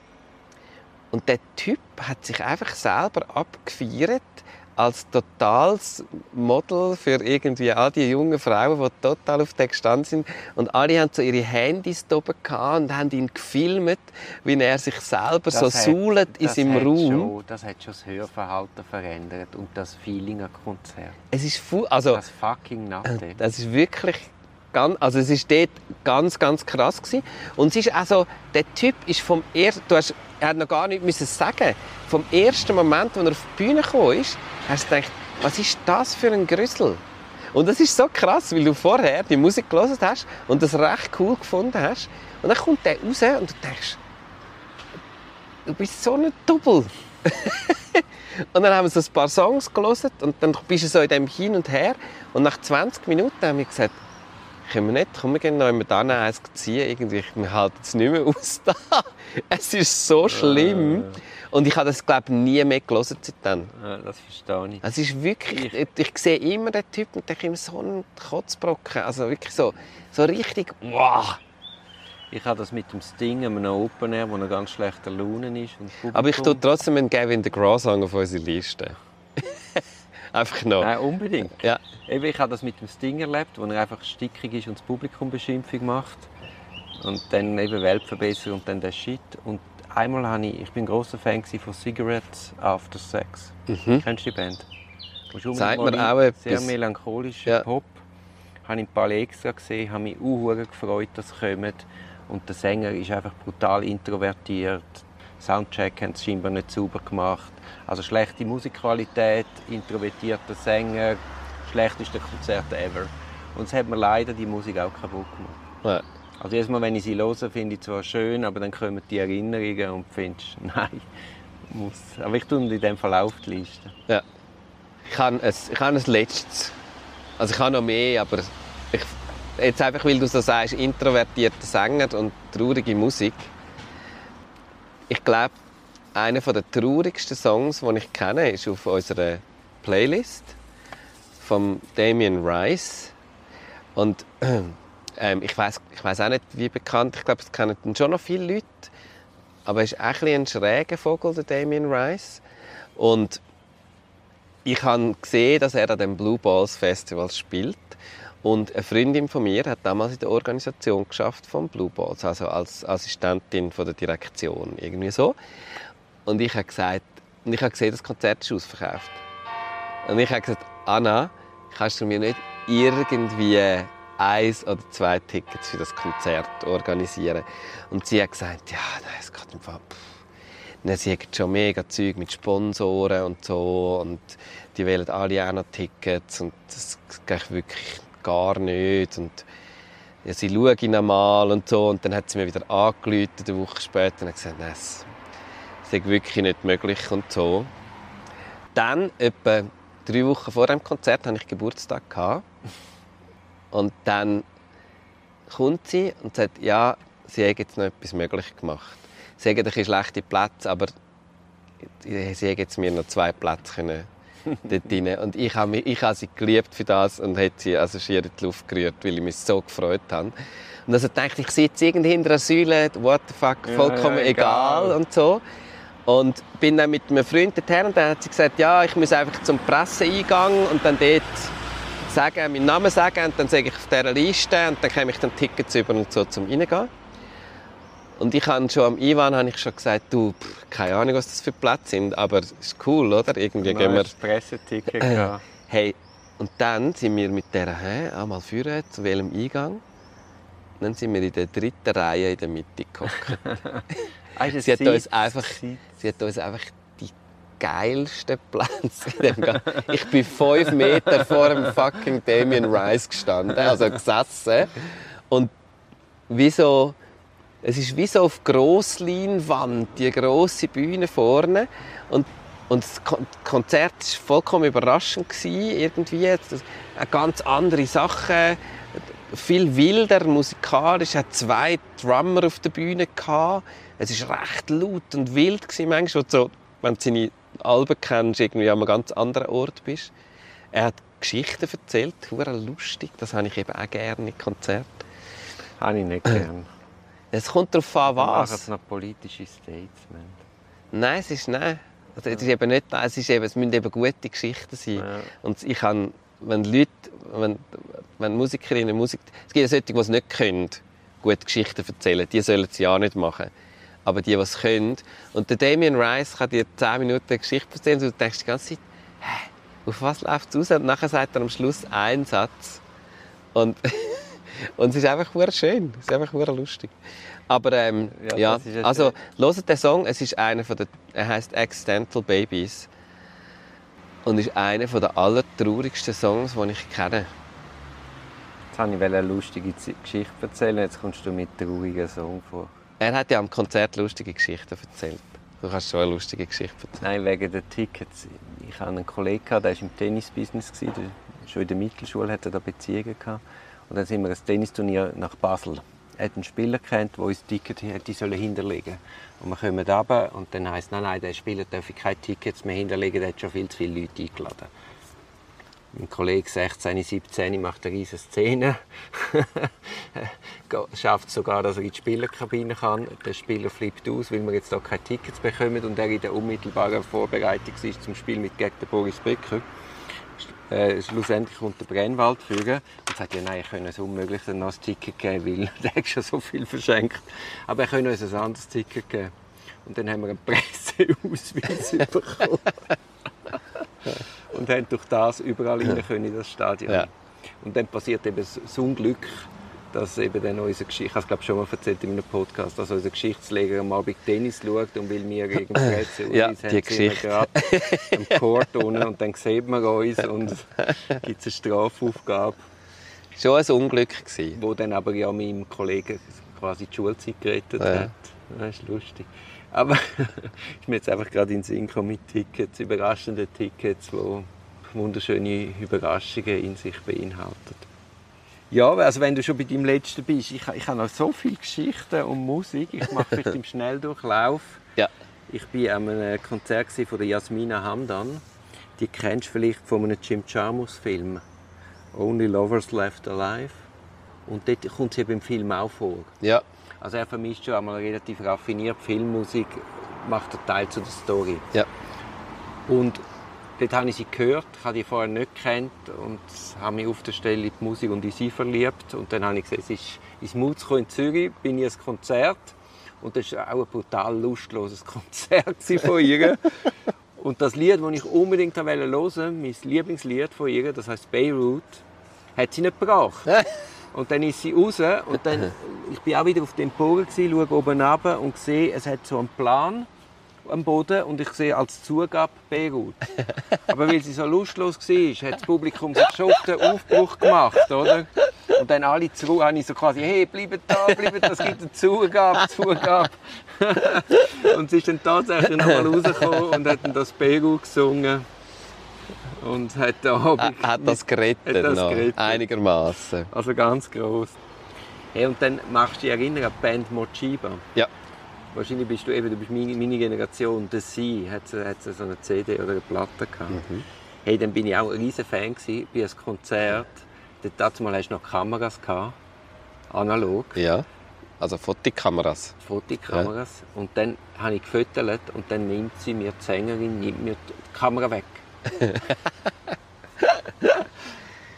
Und der Typ hat sich einfach selber abgefeiert als totales Model für irgendwie all die jungen Frauen, die total auf den gestanden sind. Und alle haben so ihre Handys da oben gehabt und haben ihn gefilmt, wie er sich selber so hat- suhlt in das seinem hat Raum. Schon, das hat schon das Hörverhalten verändert und das Feeling am Konzert. Es ist also Das fucking Natte. Das ist wirklich ganz, also es ist dort ganz, ganz krass gewesen. Und es ist also, der Typ ist vom ersten, du hast, er hat noch gar nicht müssen sagen, vom ersten Moment, als er auf die Bühne gekommen ist, hast du gedacht, was ist das für ein Grüssel? Und das ist so krass, weil du vorher die Musik gelesen hast und das recht cool gefunden hast. Und dann kommt der raus und du denkst, du bist so ein Double. und dann haben wir so ein paar Songs gelesen und dann bist du so in dem Hin und Her. Und nach 20 Minuten haben wir gesagt, können wir nicht, komm, wir gehen noch einmal da eins ziehen. Irgendwie, wir halten es nicht mehr aus da. Es ist so schlimm. Und ich habe das, glaube ich, nie mehr gelesen seitdem. Ja, das verstehe ich. Es ist wirklich, ich, ich sehe immer den Typ und denke immer so einen Kotzbrocken. Also wirklich so, so richtig, wow. Ich habe das mit dem Sting, einem Open Air, wo er ganz schlechter Laune ist. Aber ich tue trotzdem einen Gavin DeGraw Song auf unsere Liste. Einfach noch. Nein, unbedingt. Ja. Eben, ich habe das mit dem Sting erlebt, wo er einfach stickig ist und das Publikum Beschimpfung macht. Und dann eben Weltverbesserung und dann der Shit. Und einmal habe ich, ich bin ein grosser Fan von Cigarettes After Sex. Mhm. Kennst du die Band? Unbedingt mir auch rein. Sehr etwas. melancholischer Ja. Pop. Habe ich ein paar extra gesehen, habe mich auch gefreut, dass sie kommen. Und der Sänger ist einfach brutal introvertiert. Soundcheck haben sie scheinbar nicht sauber gemacht. Also schlechte Musikqualität, introvertierter Sänger, schlechteste Konzert ever. Und es hat mir leider die Musik auch kaputt gemacht. Ja. Also jedes Mal, wenn ich sie höre, finde ich zwar schön, aber dann kommen die Erinnerungen und findest, nein, muss. Aber ich tue in dem Fall auf die Liste. Ja. Ich habe ein, ich habe ein letztes. Also ich habe noch mehr, aber ich, jetzt einfach, weil du so sagst, introvertierter Sänger und traurige Musik. Ich glaube, einer der traurigsten Songs, den ich kenne, ist auf unserer Playlist von Damien Rice. Und ähm, ich weiß ich weiß auch nicht, wie bekannt. Ich glaube, es kennen schon noch viele Leute. Aber er ist auch ein, ein schräger Vogel, der Damien Rice. Und ich habe gesehen, dass er an dem Blue Balls Festival spielt. Und eine Freundin von mir hat damals in der Organisation geschafft vom Blue Balls, also als Assistentin von der Direktion irgendwie so. Und ich habe gesagt, Und ich habe gesehen, das Konzert ist ausverkauft. Und ich habe gesagt, Anna, kannst du mir nicht irgendwie eins oder zwei Tickets für das Konzert organisieren? Und sie hat gesagt, ja, das geht im Fall. Sie hat schon mega Zeug mit Sponsoren und so und die wählen alle auch noch Tickets und das geht wirklich gar nicht und ja, sie schauen einmal und so und dann hat sie mir wieder angerufen, eine Woche später und gesagt, nein, es ist wirklich nicht möglich und so. Dann, etwa drei Wochen vor dem Konzert, hatte ich Geburtstag. Und dann kommt sie und sagt, ja, sie hat jetzt noch etwas möglich gemacht. Sie hat ein schlechte Plätze, aber sie hat jetzt mir noch zwei Plätze können dort rein. Und ich habe, mich, ich habe sie geliebt für das und habe sie also schier in die Luft gerührt, weil ich mich so gefreut habe. Und also dachte ich, sitze irgendwie hinter einer Säule, what the fuck, vollkommen ja, egal. egal. und so. Und bin dann mit einem Freund dorthin und dann hat sie gesagt, ja, ich muss einfach zum Presseeingang und dann dort sagen, meinen Namen sagen und dann sage ich auf dieser Liste und dann komme ich dann Tickets über und so zum Reingehen. Und ich habe schon am Ivan habe ich schon gesagt, du, pff, keine Ahnung, was das für Plätze sind, aber es ist cool, oder? Irgendwie gehen wir... Presseticket äh, Hey, und dann sind wir mit dieser hä, einmal führen, zu welchem Eingang. Dann sind wir in der dritten Reihe in der Mitte gehockt. ah, sie, hat uns einfach, sie hat uns einfach die geilsten Plätze in dem Ich bin fünf Meter vor dem fucking Damien Rice gestanden, also gesessen. Und wie so es ist wie so auf Grossleinwand, die grosse Bühne vorne. Und, und das Konzert war vollkommen überraschend. Irgendwie. Eine ganz andere Sache. Viel wilder, musikalisch. Es hatte zwei Drummer auf der Bühne. Es war recht laut und wild. Manchmal, so, wenn du seine Alben kennst, irgendwie an einem ganz anderen Ort bist. Er hat Geschichten erzählt, lustig. Das habe ich eben auch gerne in Konzerten. Habe ich nicht gerne. Es kommt darauf an, was. Machen noch politische Statements? Nein, es ist nein. Also, es, ist eben nicht, es, ist eben, es müssen eben gute Geschichten sein. Ja. Und ich kann, wenn Leute, wenn, wenn Musikerinnen Musik, es gibt ja solche, die es nicht können, gute Geschichten erzählen, die sollen es ja nicht machen. Aber die, die es können, und der Damien Rice kann dir 10 Minuten eine Geschichte erzählen und du denkst die ganze Zeit, hä, auf was läuft es raus? Und nachher sagt er am Schluss einen Satz. Und Und es ist einfach schön, es ist einfach lustig. Aber ähm, ja, ja also hört den Song, es ist einer von der, er heißt Accidental Babies und ist einer von der allertraurigsten Songs, die ich kenne. Jetzt wollte ich eine lustige Geschichte erzählen, jetzt kommst du mit traurigen Song vor. Er hat ja am Konzert lustige Geschichten erzählt. Du kannst schon eine lustige Geschichte erzählen. Nein, wegen den Tickets. Ich hatte einen Kollegen, der war im Tennisbusiness, schon in der Mittelschule hatte er da Beziehungen gehabt. Und dann sind wir ein Tennisturnier nach Basel. Er hat einen Spieler kennt, der uns Ticket hätte sollen hinterlegen Und wir kommen runter und dann heisst nein, nein, der Spieler darf keine Tickets mehr hinterlegen, der hat schon viel zu viele Leute eingeladen. Mein Kollege 16, 17 macht eine riesige Szene. Schafft sogar, dass er in die Spielerkabine kann. Der Spieler flippt aus, weil wir jetzt hier keine Tickets bekommen und er in der unmittelbaren Vorbereitung ist zum Spiel mit gegen Boris Becker äh, schlussendlich kommt der Brennwaldführer und sagt, ja nein, ich kann uns unmöglich ein Ticket geben, weil der hat schon so viel verschenkt. Aber er kann uns ein anderes Ticket geben. Und dann haben wir einen Presseausweis bekommen. und haben durch das überall rein können in das Stadion. Ja. Und dann passiert eben das Unglück, dass eben dann unser Geschichte, ich habe es glaube schon mal erzählt in einem Podcast, dass unser Geschichtslehrer am Abend Tennis schaut und weil wir gegen Presse ja, uns die Geschichte. gerade am Court unten und dann sieht man uns und gibt es eine Strafaufgabe. Schon ein Unglück gewesen. Wo dann aber ja meinem Kollegen quasi die Schulzeit gerettet ja. hat. Das ist lustig. Aber ich bin jetzt einfach gerade in den Sinn mit Tickets, überraschende Tickets, die wunderschöne Überraschungen in sich beinhalten. Ja, also wenn du schon bei deinem letzten bist, ich, ich habe noch so viele Geschichten und Musik. Ich mache vielleicht im Schnelldurchlauf. Ja. Ich war an einem Konzert von der Jasmina Hamdan. Die kennst du vielleicht von einem Jim Jarmus Film. Only Lovers Left Alive. Und dort kommt sie beim Film auch vor. Ja. Also er vermisst schon einmal relativ raffiniert Filmmusik, macht einen Teil zu der Story. Ja. Und Dort habe ich sie gehört, ich habe die vorher nicht gekannt und habe mich auf der Stelle in die Musik und in sie verliebt. Und dann habe ich gesehen, es ist ins Muzko in Zürich, bin ich ein Konzert und das war auch ein brutal lustloses Konzert von ihr. Und das Lied, das ich unbedingt hören wollte, mein Lieblingslied von ihr, das heißt Beirut, hat sie nicht gebracht. Und dann ist sie raus und dann, ich bin auch wieder auf dem Bogen, schaue oben runter und sehe, es hat so einen Plan am Boden und ich sehe als Zugabe Beirut. Aber weil sie so lustlos war, hat das Publikum sich schon auf den Aufbruch gemacht, oder? Und dann alle zurück, habe ich so quasi, hey, bleibt da, bleibt, das gibt eine Zugabe, Zugabe. und sie ist dann tatsächlich nochmal rausgekommen und hat dann das Beirut gesungen. Und hat da Hat, hat das gerettet, Hat das noch, gerettet. einigermaßen. Also ganz groß. Hey, und dann machst du dich erinnern an die Band Mochiba. Ja. Wahrscheinlich bist du eben, du bist meine, meine Generation. Hat, sie- hat sie so eine CD oder eine Platte gehabt. Mhm. Hey, dann bin ich auch ein riesen Fan gewesen, bei einem Konzert. Dort mal hast du noch Kameras gehabt, analog, Ja. Also Fotokameras. Fotokameras. Und dann habe ich gefüttert und dann nimmt sie mir, die Sängerin, nimmt mir die Kamera weg.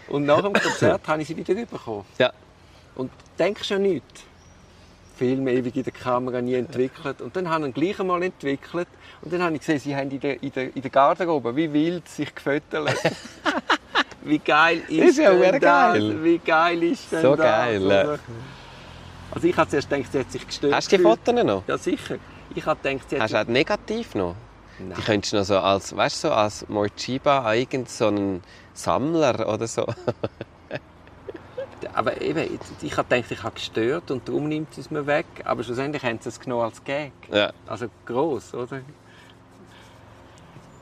und nach dem Konzert habe ich sie wieder bekommen. Ja. Und denkst ja nicht. Film ewig in der Kamera nie entwickelt. Und dann haben sie ihn gleich einmal entwickelt. Und dann habe ich gesehen, sie haben in der, in der, in der Garderobe wie wild sich gefüttert. wie geil ist, Ist ja denn das? geil. Wie geil ist denn So das? geil, ja. oder? Also ich habe zuerst gedacht, sie hat sich gestört. Hast du die. Fotos noch? Ja, sicher. Ich habe gedacht, sie hat Hast du auch negativ noch? Nein. Die könntest du noch so als, weißt du, so als Morchiba irgend so einen Sammler oder so. Aber eben, ich habe gedacht, ich habe gestört und darum nimmt sie es mir weg. Aber schlussendlich haben sie es genommen als Gag. Ja. Also gross, oder?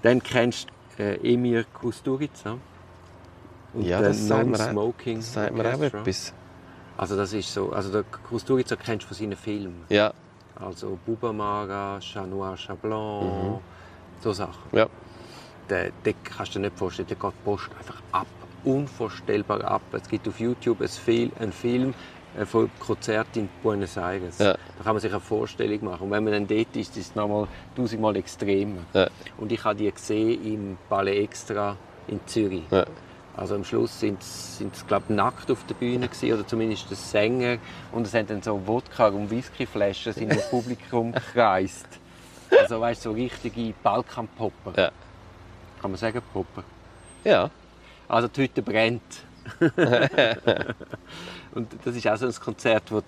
Dann kennst du äh, Emir Kusturica. Und Ja, das sagt mir auch- Non-Smoking Das sagt mir auch etwas. Also das ist so, also der Kusturica kennst du von seinen Filmen. Ja, Also Bubamara, Chat Noir, Chat Blanc, so Sachen. ja. Den, den kannst du dir nicht vorstellen, der geht die Post einfach ab. Unvorstellbar ab. Es gibt auf YouTube einen Film äh, von Konzert in Buenos Aires. Ja. Da kann man sich eine Vorstellung machen. Und wenn man dann dort ist, ist es nochmal tausendmal extremer. Ja. Und ich habe die gesehen im Ballet Extra in Zürich. Ja. Also am Schluss sind sie, glaube nackt auf der Bühne gewesen, oder zumindest der Sänger. Und es haben dann so Wodka- und Whiskyflaschen sind im Publikum gekreist. Also weißt so richtige Balkanpopper. Ja. Kann man sagen, Popper? ja. Also die Hütte brennt. und das ist auch so ein Konzert, wo du,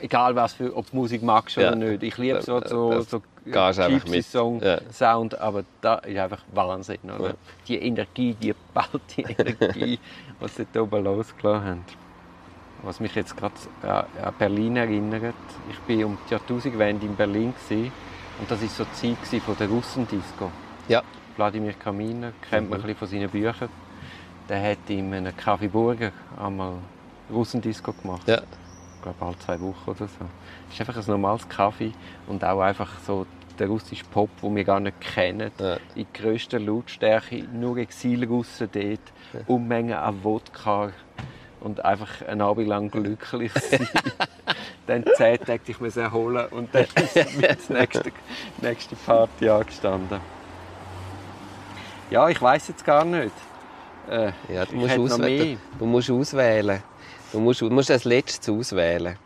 egal was für, ob du Musik magst oder Ja. nicht. Ich liebe so, Das- so, das so. Gypsy-Song, Ja. Sound, aber da ist einfach Wahnsinn. Ja. Die Energie, die ballte Energie, was sie da oben losgelassen haben. Was mich jetzt gerade an an Berlin erinnert. Ich war um die Jahrtausendwende in Berlin gewesen, und das war so die Zeit von der Russendisco. Ja. Wladimir Kaminer, kennt man ein bisschen von seinen Büchern. Der hat in einem Café Burger einmal Russendisco gemacht. Ja. Ich glaube, alle zwei Wochen oder so. Es ist einfach ein normales Kaffee und auch einfach so der russische Pop, den wir gar nicht kennen. Ja. In grösster Lautstärke, nur Exilrussen dort, Unmengen an Wodka und einfach einen Abend lang glücklich sein. dann zehn Tage ich erholen und dann ist die nächste, nächste Party angestanden. Ja, ich weiß jetzt gar nicht. Äh, ja du, ich musst auswählen. du musst auswählen. Du musst, du musst als letztes auswählen.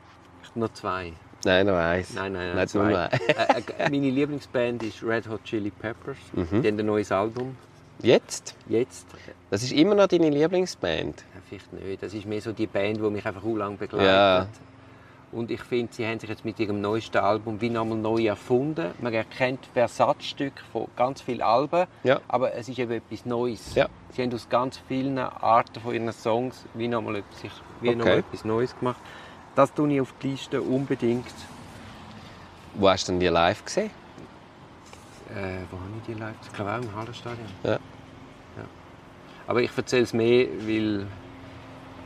Noch zwei. Nein, noch eins. Nein, nein, nein. Nein, zwei. nur äh, äh, meine Lieblingsband ist Red Hot Chili Peppers. Mhm. Die haben ein neues Album. Jetzt? Jetzt. Das ist immer noch deine Lieblingsband. Ja, vielleicht nicht. Das ist mehr so die Band, die mich einfach so lange begleitet. Ja. Und ich finde, sie haben sich jetzt mit ihrem neuesten Album wie nochmal neu erfunden. Man erkennt Versatzstücke von ganz vielen Alben, Ja. aber es ist eben etwas Neues. Ja. Sie haben aus ganz vielen Arten von ihren Songs wie nochmal etwas, wie Okay. noch etwas Neues gemacht. Das tue ich auf die Liste unbedingt. Wo hast du denn die live gesehen? Äh, wo habe ich die live? Ich glaube auch im Hallenstadion. Ja. Ja. Aber ich erzähle es mehr, weil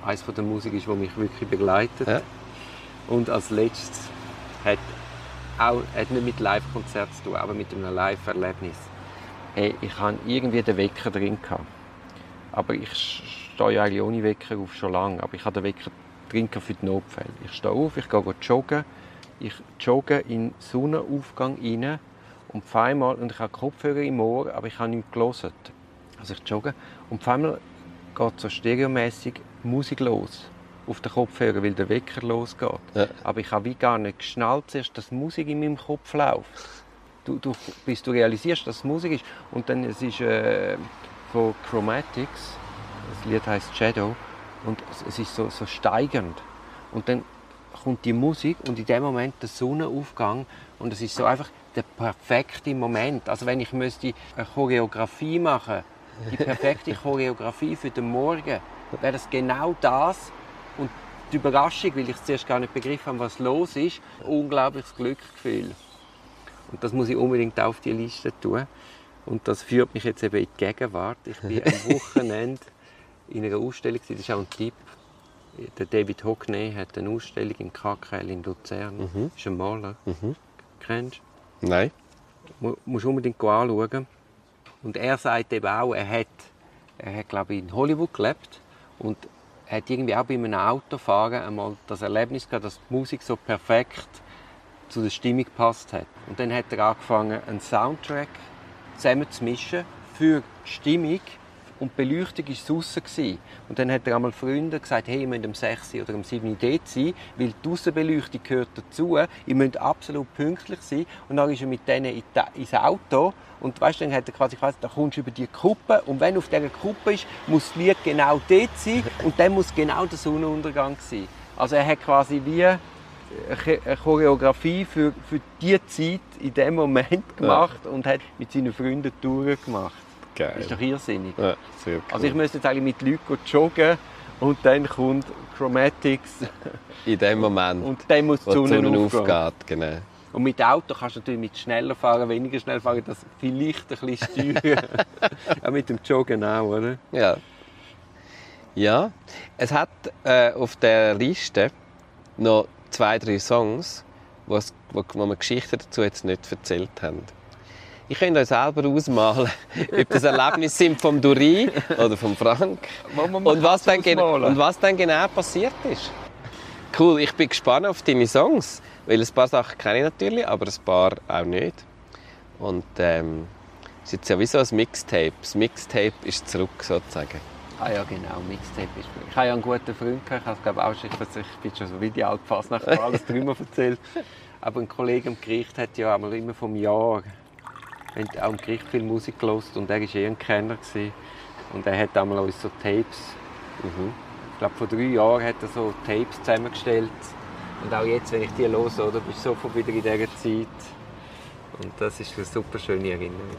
eines von der Musik ist, die mich wirklich begleitet. Ja. Und als letztes hat auch hat nicht mit Live-Konzert zu tun, aber mit einem Live-Erlebnis. Hey, ich hatte irgendwie den Wecker drin. Gehabt. Aber ich stehe ja eigentlich ohne Wecker auf schon lange. Aber ich hatte den Wecker drin für die Notfälle. Ich stehe auf, ich gehe joggen. Ich jogge in den Sonnenaufgang rein. Und auf einmal, und ich habe Kopfhörer im Ohr, aber ich habe nichts gelesen. Also ich jogge. Und auf einmal geht so stereomäßig Musik los auf den Kopfhörer, weil der Wecker losgeht. Ja. Aber ich habe wie gar nicht geschnallt, zuerst, dass Musik in meinem Kopf läuft. du, du, bis du realisierst, dass es Musik ist. Und dann es ist äh, von Chromatics, das Lied heißt Shadow, und es ist so, so steigend. Und dann kommt die Musik und in dem Moment der Sonnenaufgang und es ist so einfach der perfekte Moment. Also wenn ich müsste eine Choreografie machen, die perfekte Choreografie für den Morgen, wäre das genau das und die Überraschung, weil ich zuerst gar nicht begriffen habe, was los ist, unglaubliches Glücksgefühl. Und das muss ich unbedingt auf die Liste tun. Und das führt mich jetzt eben in die Gegenwart. Ich bin am Wochenende in einer Ausstellung, das ist auch ein Tipp. Der David Hockney hat eine Ausstellung in KKL in Luzern. Mhm. ist ein Maler. Mhm. Kennst du? Nein. Du musst unbedingt anschauen. Und er sagt eben auch, er hat, er hat glaube ich, in Hollywood gelebt und hat irgendwie auch bei einem Autofahren einmal das Erlebnis gehabt, dass die Musik so perfekt zu der Stimmung gepasst hat. Und dann hat er angefangen, einen Soundtrack zusammen zu mischen für die Stimmung und die Beleuchtung war draussen. Und dann hat er einmal Freunde gesagt, hey, ihr müsst um 6 oder um 7 Uhr dort sein, weil die Aussenbeleuchtung gehört dazu. Ihr müsst absolut pünktlich sein. Und dann ist er mit denen ins Auto und weißt, dann hat er quasi gesagt, da kommst du über die Kuppe und wenn du auf dieser Kuppe ist, muss das Lied genau dort sein und dann muss genau der Sonnenuntergang sein. Also er hat quasi wie eine Choreografie für, für die Zeit in dem Moment gemacht ja. und hat mit seinen Freunden Touren gemacht. Geil. Das ist doch irrsinnig. Ja, cool. Also ich müsste jetzt eigentlich mit Leuten joggen und dann kommt Chromatics. In dem Moment. Und dann muss die Sonne, Sonne aufgeht. Genau. Und mit Auto kannst du natürlich mit schneller fahren, weniger schnell fahren, das vielleicht ein bisschen steuern. auch mit dem Joggen auch, oder? Ja. Ja, es hat äh, auf der Liste noch zwei, drei Songs, wo, wir Geschichten dazu jetzt nicht erzählt haben. Ich könnte euch selber ausmalen, ob das Erlebnisse sind vom Duri oder vom Frank. Und was, dann und was dann genau passiert ist. Cool, ich bin gespannt auf deine Songs, weil ein paar Sachen kenne ich natürlich, aber ein paar auch nicht. Und ähm, es ist jetzt ja wie so ein Mixtape. Das Mixtape ist zurück sozusagen. Ah ja, genau, Mixtape ist Ich habe ja einen guten Freund ich glaube auch, ich, ich bin schon so wie die alte Fasnacht, alles drüber erzählt. Aber ein Kollege im Gericht hat ja einmal immer vom Jahr haben auch im Gericht viel Musik gelost und er war eh ein Kenner. Gewesen. Und er hat einmal uns so Tapes, mhm. ich glaube vor drei Jahren hat er so Tapes zusammengestellt. Und auch jetzt, wenn ich die höre, oder, bist du sofort wieder in dieser Zeit. Und das ist eine super schöne Erinnerung.